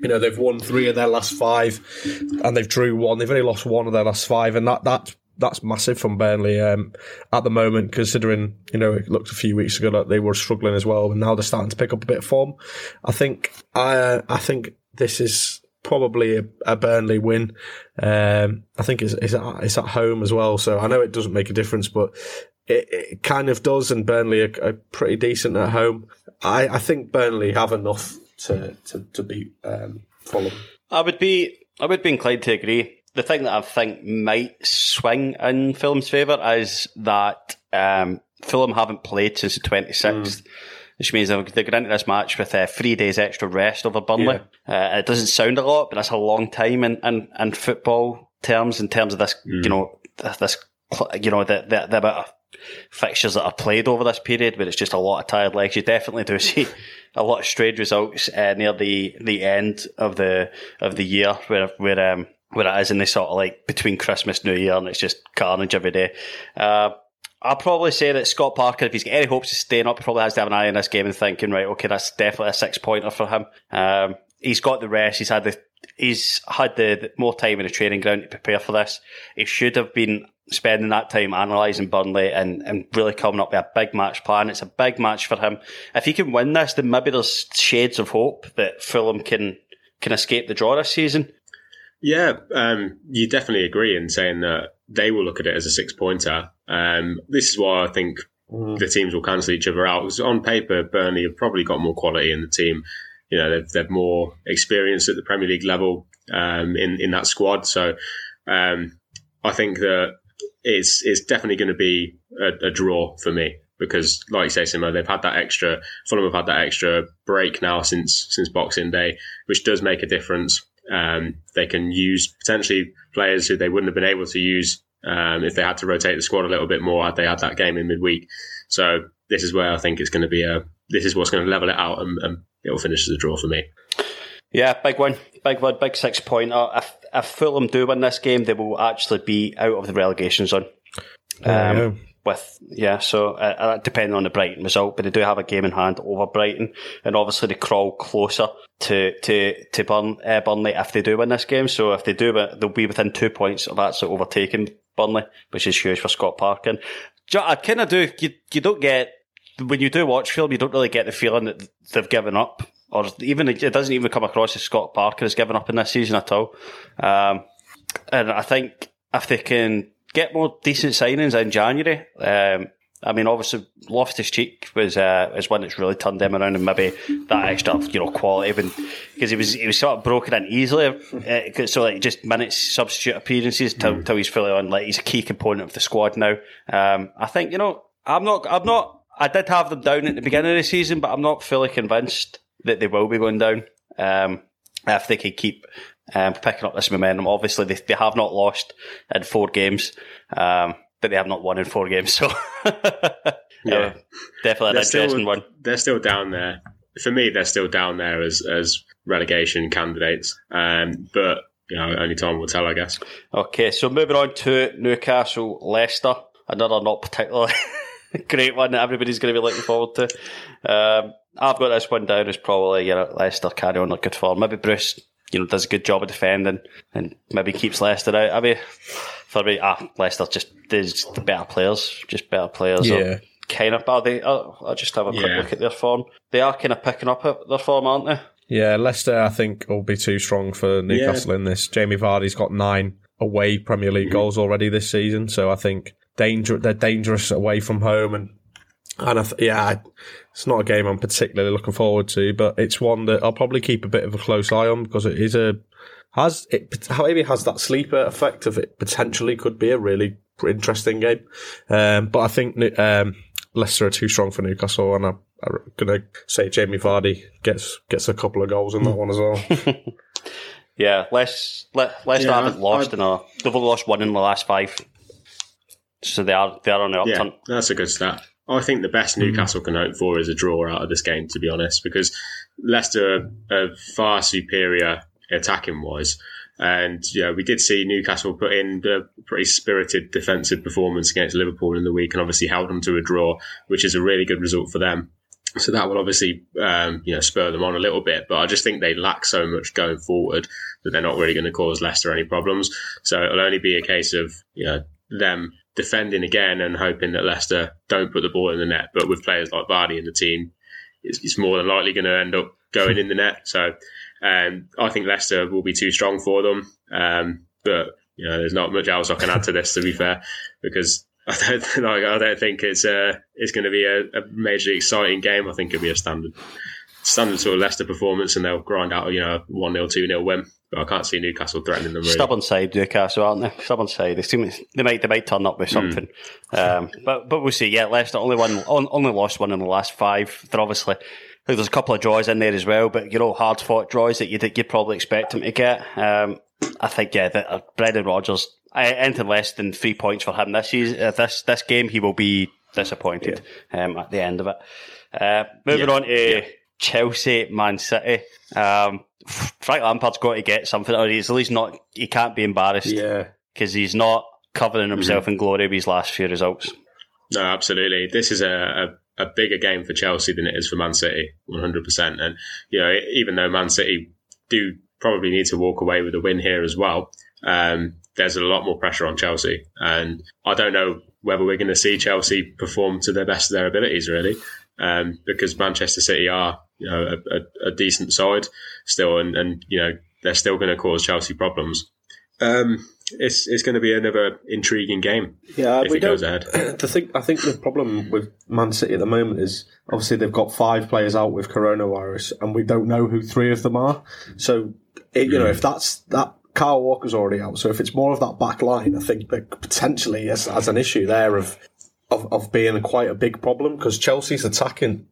You know, they've won three of their last five, and they've drew one. They've only lost one of their last five, and that that that's massive from Burnley um, at the moment. Considering you know it looked a few weeks ago that they were struggling as well, and now they're starting to pick up a bit of form. I think I I think this is probably a, a Burnley win. Um, I think it's, it's at, it's at home as well, so I know it doesn't make a difference, but it, it kind of does. And Burnley are, are pretty decent at home. I, I think Burnley have enough to to, to beat um, Fulham. I would be I would be inclined to agree. The thing that I think might swing in Fulham's favour is that um, Fulham haven't played since the 26th. Which means they're going into this match with uh, three days extra rest over Burnley. Uh, it doesn't sound a lot, but that's a long time in, in, in football terms, in terms of this, you know, this, you know, the, the, the amount of fixtures that are played over this period, but it's just a lot of tired legs. You definitely do see a lot of strange results uh, near the the end of the of the year, where where um where it is in the sort of like between Christmas New Year, and it's just carnage every day. Uh, I'll probably say that Scott Parker, if he's got any hopes of staying up, he probably has to have an eye on this game and thinking, right, okay, that's definitely a six pointer for him. Um, he's got the rest. He's had the he's had the, the more time in the training ground to prepare for this. He should have been spending that time analysing Burnley and, and really coming up with a big match plan. It's a big match for him. If he can win this, then maybe there's shades of hope that Fulham can can escape the draw this season. Yeah, um, you definitely agree in saying that they will look at it as a six pointer. Um, this is why I think the teams will cancel each other out. Because on paper, Burnley have probably got more quality in the team. You know, they've, they've more experience at the Premier League level um, in in that squad. So um, I think that it's it's definitely going to be a, a draw for me because, like you say, Simo, they've had that extra. Fulham have had that extra break now since since Boxing Day, which does make a difference. Um, they can use potentially players who they wouldn't have been able to use um, if they had to rotate the squad a little bit more had they had that game in midweek. So this is where I think it's going to be a. This is what's going to level it out, and, and it'll finish as a draw for me. Yeah, big one, big one, big six pointer. If Fulham do win this game, they will actually be out of the relegation zone. Um, go. with yeah, so uh, uh, depending on the Brighton result, but they do have a game in hand over Brighton, and obviously they crawl closer to to to Burn, uh, Burnley if they do win this game. So if they do, they'll be within two points of actually overtaking Burnley, which is huge for Scott Parker. I kind of do. You you don't get when you do watch film, you don't really get the feeling that they've given up, or even it doesn't even come across as Scott Parker has given up in this season at all. Um, and I think if they can get more decent signings in January, um, I mean, obviously Loftus Cheek was uh, is one that's really turned them around, and maybe that extra you know quality, because he was he was sort of broken in easily, uh, so like just minutes substitute appearances till, till he's fully on. Like he's a key component of the squad now. Um, I think you know I'm not I'm not I did have them down at the beginning of the season, but I'm not fully convinced that they will be going down. Um, if they can keep um, picking up this momentum. Obviously, they, they have not lost in four games, um, but they have not won in four games. So, Yeah. uh, definitely an They're interesting still, one. they're still down there. For me, they're still down there as as relegation candidates. Um, but you know, only time will tell, I guess. Okay, so moving on to Newcastle Leicester, another not particularly great one that everybody's going to be looking forward to. Um, I've got this one down as probably you know Leicester carry on a good form. Maybe Bruce, you know, does a good job of defending and maybe keeps Leicester out. I mean, for me, ah, Leicester just there's the better players, just better players. Yeah. Kind of, are they? I'll, I'll just have a quick Yeah. look at their form. They are kind of picking up at their form, aren't they? Yeah, Leicester, I think, will be too strong for Newcastle in this. Jamie Vardy's got nine away Premier League goals already this season, so I think danger they're dangerous away from home, and and I th- yeah, it's not a game I'm particularly looking forward to, but it's one that I'll probably keep a bit of a close eye on because it is a has it maybe has that sleeper effect of it potentially could be a really interesting game, um, but I think um, Leicester are too strong for Newcastle, and I'm, I'm gonna say Jamie Vardy gets gets a couple of goals in that one as well. Yeah, Les, Le, Leicester Yeah, haven't I- lost I- in a. They've only lost one in the last five, so they are they are on the up. Yeah, upturn. that's a good stat. I think the best Newcastle can hope for is a draw out of this game, to be honest, because Leicester are far superior attacking wise. And yeah, we did see Newcastle put in a pretty spirited defensive performance against Liverpool in the week, and obviously held them to a draw, which is a really good result for them. So that will obviously um, you know spur them on a little bit, but I just think they lack so much going forward that they're not really going to cause Leicester any problems. So it'll only be a case of you know them defending again and hoping that Leicester don't put the ball in the net. But with players like Vardy in the team, it's, it's more than likely going to end up going in the net. So um, I think Leicester will be too strong for them. Um, but you know, there's not much else I can add to this, to be fair, because I don't, like, I don't think it's uh, it's going to be a, a majorly exciting game. I think it'll be a standard standard sort of Leicester performance, and they'll grind out you know one 0 two 0 win. But I can't see Newcastle threatening them. Really. Stubborn side Newcastle, aren't they? Stubborn side. They, seem, they might they might turn up with something, um, but but we'll see. Yeah, Leicester only one only lost one in the last five. They're obviously. There's a couple of draws in there as well, but you know, hard fought draws that you'd, you'd probably expect them to get. Um, I think, yeah, that uh, Brendan Rodgers, I, anything less than three points for him this season, uh, this this game, he will be disappointed yeah. um, at the end of it. Uh, moving yeah. on to. Chelsea, Man City. Um, Frank Lampard's got to get something, or he's at least not. He can't be embarrassed. Yeah, because he's not covering himself mm-hmm. in glory with his last few results. No, absolutely. This is a, a, a, bigger game for Chelsea than it is for Man City, one hundred percent. And you know, even though Man City do probably need to walk away with a win here as well, um, there's a lot more pressure on Chelsea, and I don't know whether we're going to see Chelsea perform to the best of their abilities, really, um, because Manchester City are you know a, a, a decent side still, and, and you know they're still going to cause Chelsea problems. Um, it's it's going to be another intriguing game. Yeah, if it goes ahead. The thing, I think the problem with Man City at the moment is obviously they've got five players out with coronavirus, and we don't know who three of them are. So, it, you know, if that's that. Kyle Walker's already out, so if it's more of that back line, I think that potentially has an issue there of of, of being quite a big problem because Chelsea's attacking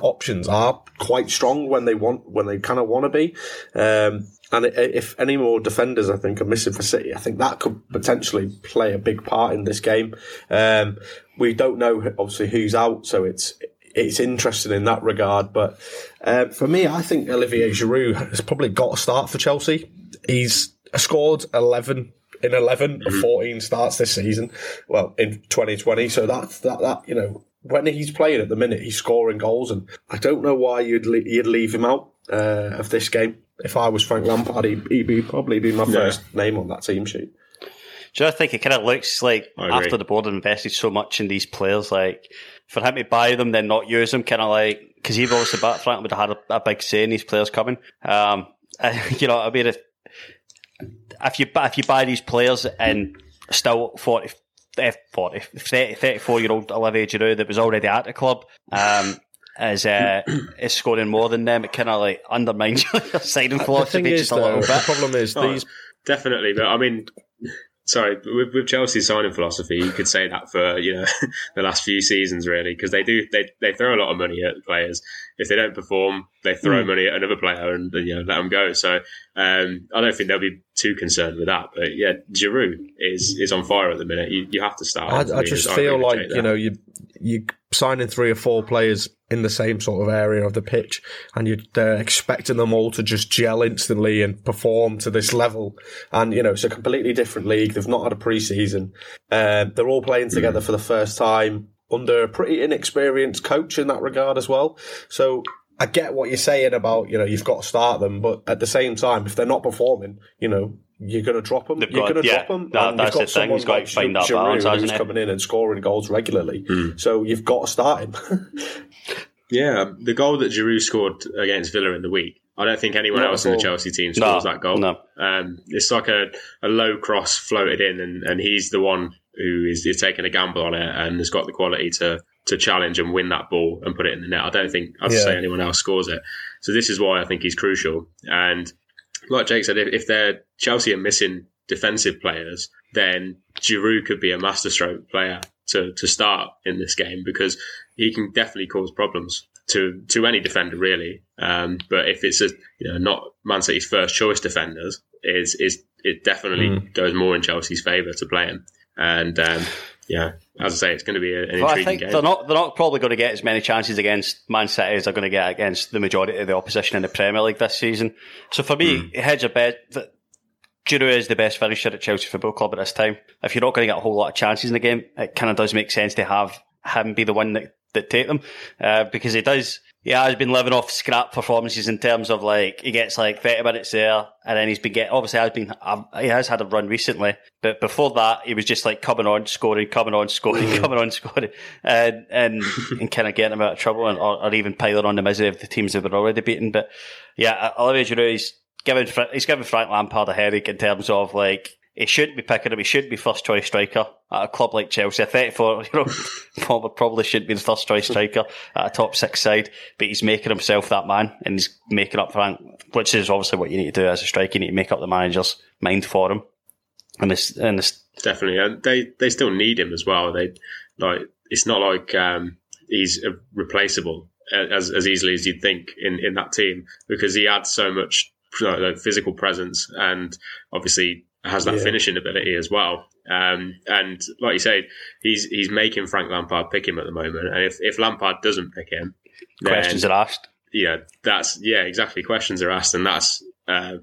options are quite strong when they want when they kind of want to be. Um, and if any more defenders, I think, are missing for City, I think that could potentially play a big part in this game. Um, we don't know obviously who's out, so it's it's interesting in that regard. But uh, for me, I think Olivier Giroud has probably got a start for Chelsea. He's scored eleven in 11 mm-hmm. 14 starts this season. Well, in 2020. So that's that, that, you know, when he's playing at the minute, he's scoring goals. And I don't know why you'd, le- you'd leave him out uh, of this game. If I was Frank Lampard, he'd, he'd be, probably be my first yeah. name on that team sheet. Do you know, I think it kind of looks like after the board invested so much in these players, like for him to buy them, then not use them, kind of like because he obviously back Frank would have had a, a, big say in these players coming. Um, you know, I mean, if if you if you buy these players and still 40, eh, 40 30, 34 year old Olivier Giroud that was already at the club um, is uh, is scoring more than them, it kind of like undermines your signing philosophy just a little bit. The problem is oh, these definitely, but I mean sorry, with, with Chelsea's signing philosophy, you could say that for you know the last few seasons, really, because they do they they throw a lot of money at players. If they don't perform, they throw mm. money at another player and, you know let them go. So um, I don't think they'll be too concerned with that. But yeah, Giroud is is on fire at the minute. You, you have to start. I, I just feel like you know you you signing three or four players in the same sort of area of the pitch, and you're expecting them all to just gel instantly and perform to this level. And you know, it's a completely different league. They've not had a preseason. Uh, they're all playing together for the first time under a pretty inexperienced coach in that regard as well. So I get what you're saying about you know you've got to start them, but at the same time, if they're not performing, you know you're going to drop them. They've you're going to yeah, drop them. That, that's the thing. He's got to find that balance, who's coming in and scoring goals regularly. Mm. So you've got to start him. yeah, the goal that Giroud scored against Villa in the week. I don't think anyone Not else in the Chelsea team scores no, that goal. No. Um, it's like a, a low cross floated in, and, and he's the one who is, is taking a gamble on it and has got the quality to to challenge and win that ball and put it in the net. I don't think I'd yeah. say anyone else scores it. So this is why I think he's crucial. And like Jake said, if, if they're Chelsea are missing defensive players, then Giroud could be a masterstroke player to, to start in this game because he can definitely cause problems to to any defender really. Um, but if it's a you know not Man City's first choice defenders, is is it definitely mm. goes more in Chelsea's favour to play him. And um, yeah, as I say, it's going to be an intriguing well, I think game. They're not, they're not probably going to get as many chances against Man City as they're going to get against the majority of the opposition in the Premier League this season. So for me, mm. hedge a bet. Giroud is the best finisher at Chelsea Football Club at this time. If you're not going to get a whole lot of chances in the game, it kind of does make sense to have him be the one that, take them, uh, because he does, Yeah, he's been living off scrap performances in terms of like he gets like thirty minutes there, and then he's been getting. Obviously, has been um, he has had a run recently, but before that, he was just like coming on, scoring, coming on, scoring, coming on, scoring, and and, and kind of getting him out of trouble, and, or, or even piling on the misery of the teams that were already beaten. But yeah, Olivier Giroud, he's given he's given Frank Lampard a headache in terms of like he shouldn't be picking him. He shouldn't be first choice striker at a club like Chelsea. A 34, you know, probably shouldn't be the first choice striker at a top six side, but he's making himself that man and he's making up Frank, which is obviously what you need to do as a striker. You need to make up the manager's mind for him. And this, and this, definitely, and they they still need him as well. They like it's not like um, he's replaceable as as easily as you'd think in in that team because he adds so much physical presence and obviously has that yeah. finishing ability as well. Um, and like you say, he's he's making Frank Lampard pick him at the moment. And if, if Lampard doesn't pick him, questions are asked. Yeah, that's yeah, exactly. Questions are asked, and that's uh,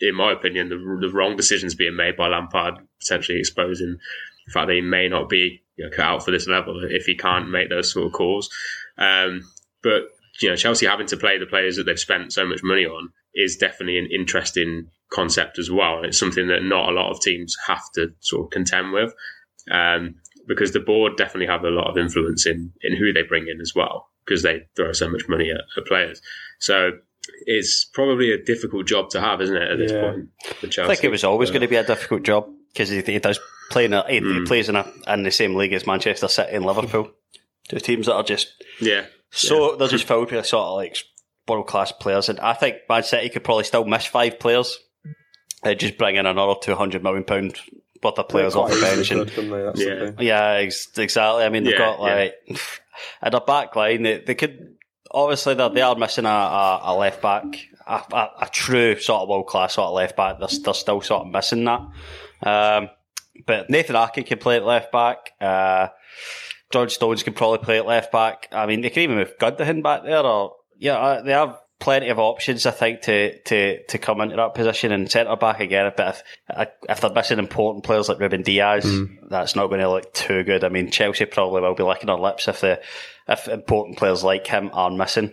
in my opinion the, the wrong decisions being made by Lampard, potentially exposing the fact that he may not be you know, cut out for this level if he can't make those sort of calls. Um, but you know, Chelsea having to play the players that they've spent so much money on is definitely an interesting concept as well. It's something that not a lot of teams have to sort of contend with, um, because the board definitely have a lot of influence in in who they bring in as well, because they throw so much money at, at players. So it's probably a difficult job to have, isn't it? At this yeah. point, for Chelsea. I think it was always going to be a difficult job because he, he, does play in a, he, mm. he plays in a in the same league as Manchester City and Liverpool, two teams that are just yeah. So yeah. they're just filled with sort of like world class players, and I think Man City could probably still miss five players uh, just bring in another two hundred million pound worth of players off the bench. And, yeah, yeah, ex- exactly. I mean, they've yeah, got like yeah. at the back line, they, they could obviously they they are missing a, a, a left back, a, a, a, true sort of world class sort of left back. They're, they're still sort of missing that. Um, but Nathan Ake can play at left back. Uh, John Stones can probably play at left back. I mean, they can even move Gundogan back there, or yeah, uh, they have plenty of options, I think, to to to come into that position and centre back again. But if if they're missing important players like Ruben Dias, mm. that's not going to look too good. I mean, Chelsea probably will be licking their lips if the if important players like him are missing.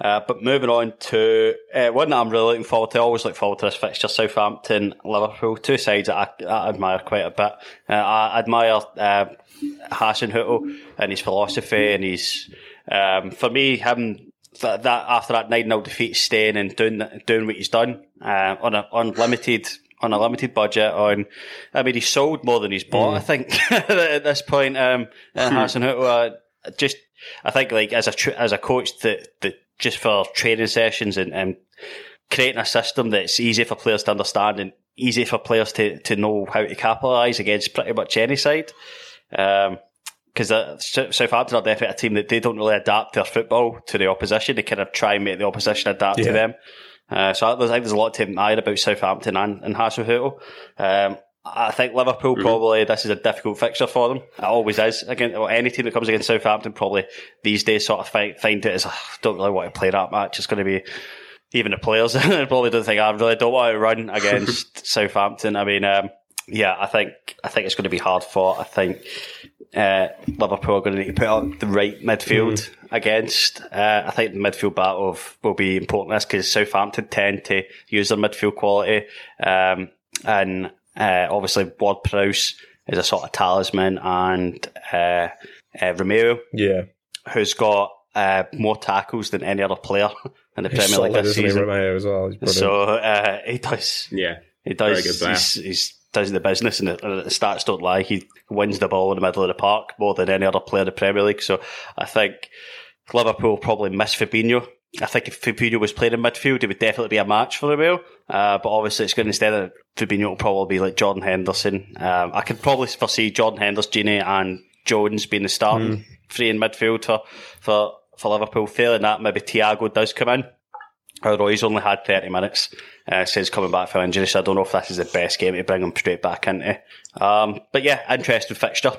Uh, but moving on to uh, one that I'm really looking forward to, I always look forward to this fixture, Southampton, Liverpool, two sides that I, I admire quite a bit. Uh, I admire uh, Hasenhüttl and his philosophy and his, um, for me, him that, that after that nine 0 defeat, staying and doing doing what he's done uh, on a unlimited on a limited budget. On, I mean, he sold more than he's bought. Mm. I think at this point, um, uh, Hasenhüttl, uh, just I think like as a as a coach that that just for training sessions and, and creating a system that's easy for players to understand and easy for players to, to know how to capitalise against pretty much any side. Um, because uh, Southampton are definitely a team that they don't really adapt their football to the opposition. They kind of try and make the opposition adapt yeah. to them. Uh, so I think there's a lot to admire about Southampton and, and Hasenhüttl. Um, I think Liverpool mm-hmm. probably this is a difficult fixture for them. It always is. Again, any team that comes against Southampton probably these days sort of find, find it as I don't really want to play that match. It's going to be even the players probably don't think I really don't want to run against Southampton. I mean, um, yeah, I think I think it's going to be hard fought. I think uh, Liverpool are going to need to put up the right midfield mm. against. Uh, I think the midfield battle will be important because Southampton tend to use their midfield quality, um, and uh, obviously Ward Prowse is a sort of talisman, and uh, uh, Romeu, yeah, who's got uh, more tackles than any other player in the Premier League this season. Romeu as well. So he does, yeah, he does. He's, he's does the business, and the, the, stats don't lie. He wins the ball in the middle of the park more than any other player in the Premier League. So I think Liverpool probably miss Fabinho. I think if Fabinho was playing in midfield, it would definitely be a match for Romeu. Uh, but obviously, it's going to instead of Fabinho, will probably be like Jordan Henderson. Um, I could probably foresee Jordan Henderson, Gini, and Jones being the starting mm. three in midfield for for for Liverpool. Failing that, maybe Thiago does come in. He's only had 30 minutes uh, since coming back from injury, so I don't know if this is the best game to bring him straight back into. Um, but yeah, interesting fixture.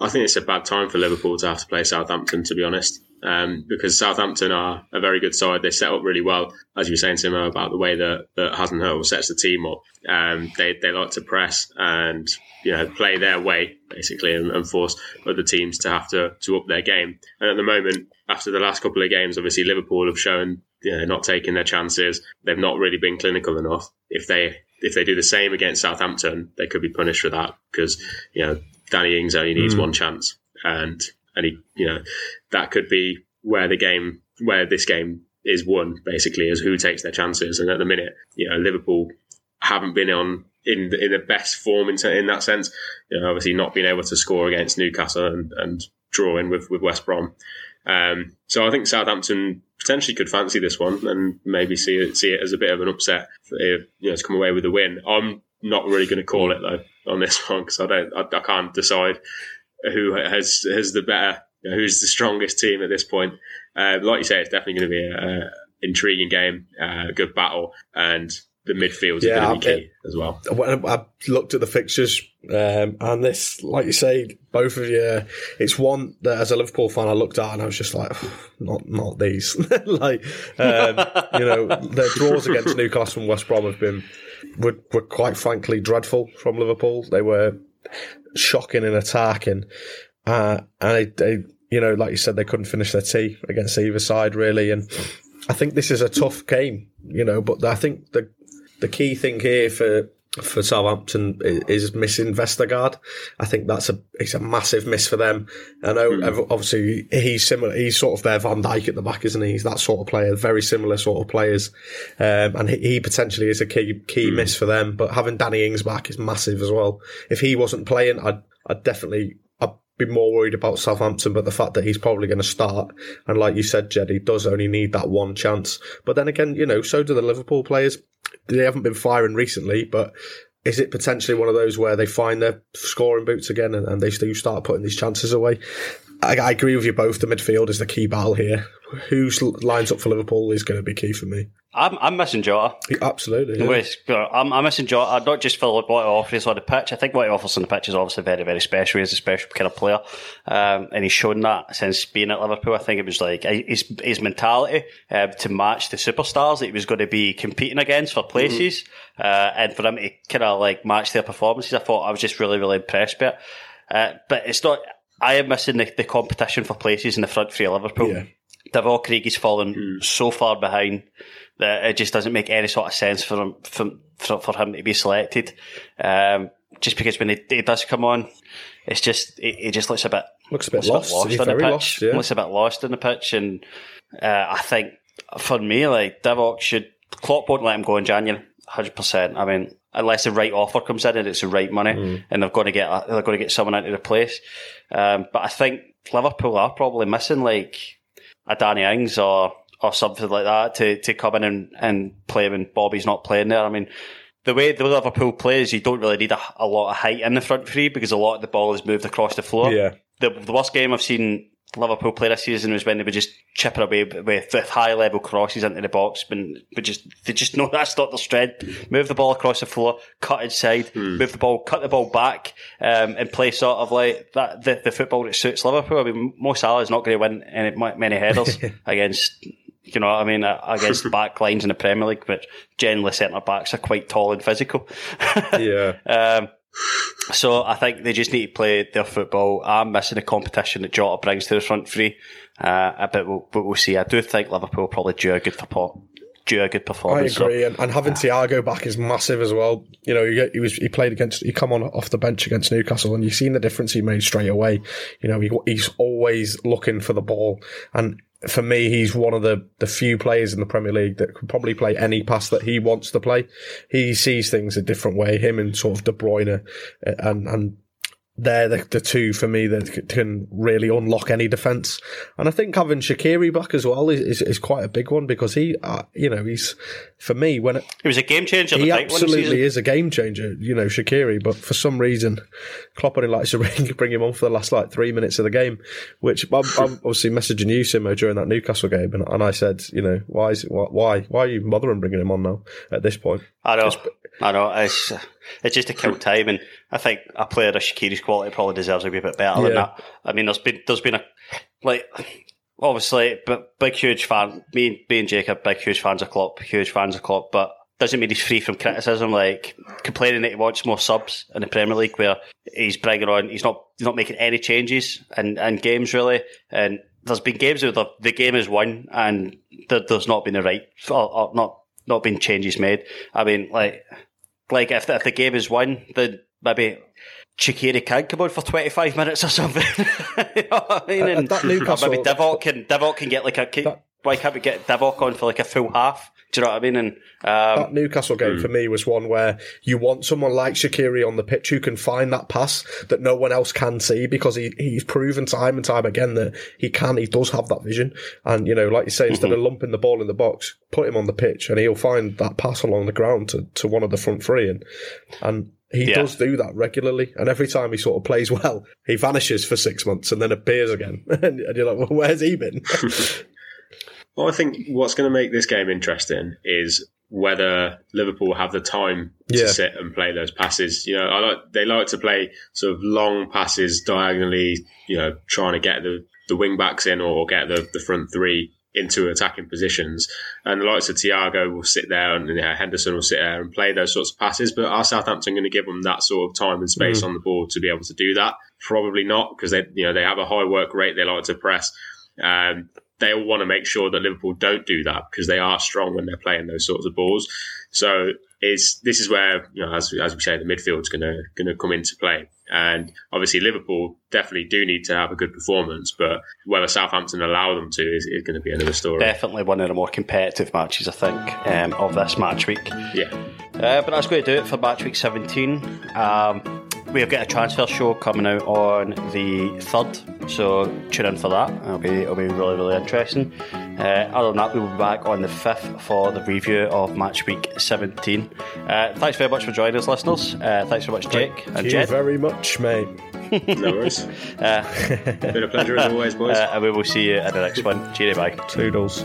I think it's a bad time for Liverpool to have to play Southampton, to be honest, um, because Southampton are a very good side. They set up really well, as you were saying, Simo, about the way that, that Hasenhüttl sets the team up. Um, they, they like to press and you know play their way basically and, and force other teams to have to, to up their game. And at the moment, after the last couple of games, obviously Liverpool have shown you know, not taking their chances. They've not really been clinical enough. If they if they do the same against Southampton, they could be punished for that because you know Danny Ings only needs Mm. one chance, and and he you know that could be where the game where this game is won basically is who takes their chances. And at the minute, you know Liverpool haven't been on in the, in the best form in, in that sense. You know, obviously not being able to score against Newcastle and, and drawing with with West Brom. Um, so I think Southampton potentially could fancy this one and maybe see it see it as a bit of an upset if you know to come away with a win. I'm not really going to call it though on this one because I don't I, I can't decide who has has the better you know, who's the strongest team at this point. Uh, like you say, it's definitely going to be a, a intriguing game, uh, a good battle, and the midfield is Yeah, going to be I- key as well. when I looked at the fixtures, um, and this, like you say, both of you, it's one that as a Liverpool fan I looked at and I was just like, not not these. like, um, you know, the draws against Newcastle and West Brom have been were, were quite frankly dreadful from Liverpool. They were shocking and uh, and they, they, you know, like you said, they couldn't finish their tea against either side really. And I think this is a tough game, you know, but I think the the key thing here for for Southampton is missing Vestergaard. I think that's a it's a massive miss for them. I know ev- obviously he's similar. He's sort of their Van Dijk at the back, isn't he? He's that sort of player, very similar sort of players, um, and he, he potentially is a key key miss for them. But having Danny Ings back is massive as well. If he wasn't playing, I'd I'd definitely. I'd be more worried about Southampton, but the fact that he's probably going to start, and like you said, Jed, he does only need that one chance. But then again, you know, so do the Liverpool players they haven't been firing recently, but is it potentially one of those where they find their scoring boots again and, and they do start putting these chances away? I, I agree with you both. The midfield is the key battle here. Who lines up for Liverpool is going to be key for me. I'm, I'm missing Jota. Absolutely. yeah. Wait, I'm, I'm missing Jota, not just for what he offers on the pitch. I think what he offers on the pitch is obviously very, very special. He's a special kind of player. Um, and he's shown that since being at Liverpool. I think it was like his, his mentality uh, to match the superstars that he was going to be competing against for places. Uh, and for him to kind of like match their performances, I thought I was just really, really impressed by it. Uh, but it's not, I am missing the, the competition for places in the front three of Liverpool. Yeah. Divock Origi is fallen so far behind that it just doesn't make any sort of sense for him for, for, for him to be selected. Um, just because when he, he does come on, it's just he, he just looks a bit Looks a bit looks lost. He's on the pitch. lost, yeah. Looks a bit lost in the pitch, and uh, I think for me, like Divock should Klopp won't let him go in January, hundred percent. I mean, unless the right offer comes in and it's the right money, Mm. and they're going to get they're going to get someone into the place. Um, but I think Liverpool are probably missing like a Danny Ings or or something like that to, to come in and, and play when Bobby's not playing there. I mean, the way the Liverpool plays, you don't really need a, a lot of height in the front three because a lot of the ball is moved across the floor. Yeah. The, the worst game I've seen Liverpool play this season was when they were just chipping away with, with high level crosses into the box, but, but just they just know that's not their strength. Move the ball across the floor, cut inside, move the ball, cut the ball back, um, and play sort of like that the, the football that suits Liverpool. I mean, Mo Salah is not going to win any, many headers against. You know what I mean? uh, Against back lines in the Premier League, but generally centre backs are quite tall and physical. Yeah. Um, so I think they just need to play their football. I'm missing the competition that Jota brings to the front three. Uh, but we'll, but we'll see. I do think Liverpool probably do a good for due a good I performance. So- agree, and, and having Thiago back is massive as well. You know, get- he was he played against he come on off the bench against Newcastle, and you've seen the difference he made straight away. You know, he, he's always looking for the ball, and for me, he's one of the the few players in the Premier League that could probably play any pass that he wants to play. He sees things a different way. Him and sort of De Bruyne, uh, and and they're the, the two for me that can really unlock any defence. And I think having Shaqiri back as well is, is, is quite a big one because he, uh, you know, he's for me when it, He was a game changer. he the time, wasn't absolutely is a game changer, you know, Shaqiri. But for some reason, Klopp only likes to bring, bring him on for the last like three minutes of the game, which I'm, I'm obviously messaging you, Simo, during that Newcastle game, and, and I said, you know, why is why why why are you bothering bringing him on now at this point? I know. I know. It's, it's just to kill time. And I think a player of Shaqiri's quality probably deserves a wee bit better than that. I mean, there's been there's been a like obviously, but big huge fan. Me, me and Jacob, big huge fans of Klopp, huge fans of Klopp, but. Doesn't mean he's free from criticism, like complaining that he wants more subs in the Premier League, where he's bringing on, he's not, he's not making any changes in, in games really, and there's been games where the, the game is won and there, there's not been the right, or, or not, not been changes made. I mean, like, like if the, if the game is won, then maybe Shaqiri can come on for 25 minutes or something. you know what I mean? Uh, And, that Newcastle- maybe Divock can, Divock can get like a, can, why can't we get Divock on for like a full half? Do you know what I mean? And, um, That Newcastle game for me was one where you want someone like Shaqiri on the pitch who can find that pass that no one else can see because he, he's proven time and time again that he can, he does have that vision. And, you know, like you say, instead of lumping the ball in the box, put him on the pitch and he'll find that pass along the ground to, to one of the front three. And, and he Yeah. does do that regularly. And every time he sort of plays well, he vanishes for six months and then appears again. and you're like, well, where's he been? Well, I think what's going to make this game interesting is whether Liverpool have the time to Yeah. sit and play those passes. You know, I like they like to play sort of long passes diagonally. You know, trying to get the the wing backs in or get the the front three into attacking positions. And the likes of Thiago will sit there and you know, Henderson will sit there and play those sorts of passes. But are Southampton going to give them that sort of time and space on the board to be able to do that? Probably not because they you know they have a high work rate. They like to press. Um, they all want to make sure that Liverpool don't do that because they are strong when they're playing those sorts of balls. So is this is where you know as as we say the midfield's going to going to come into play. And obviously Liverpool definitely do need to have a good performance, but whether Southampton allow them to is, is going to be another story. definitely one of the more competitive matches, I think, um, of this match week. Yeah. Uh, but that's going to do it for match week 17. Um, we've got a transfer show coming out on the 3rd, so tune in for that. It'll be, it'll be really, really interesting. Uh, other than that, we will be back on the 5th for the review of match week 17. Uh, thanks very much for joining us, listeners. Uh, thanks very much, Jake and Thank you Jed. very much, mate. No worries. Been a pleasure as always, boys. Uh, and we will see you at the next one. Cheerio, bye. Toodles.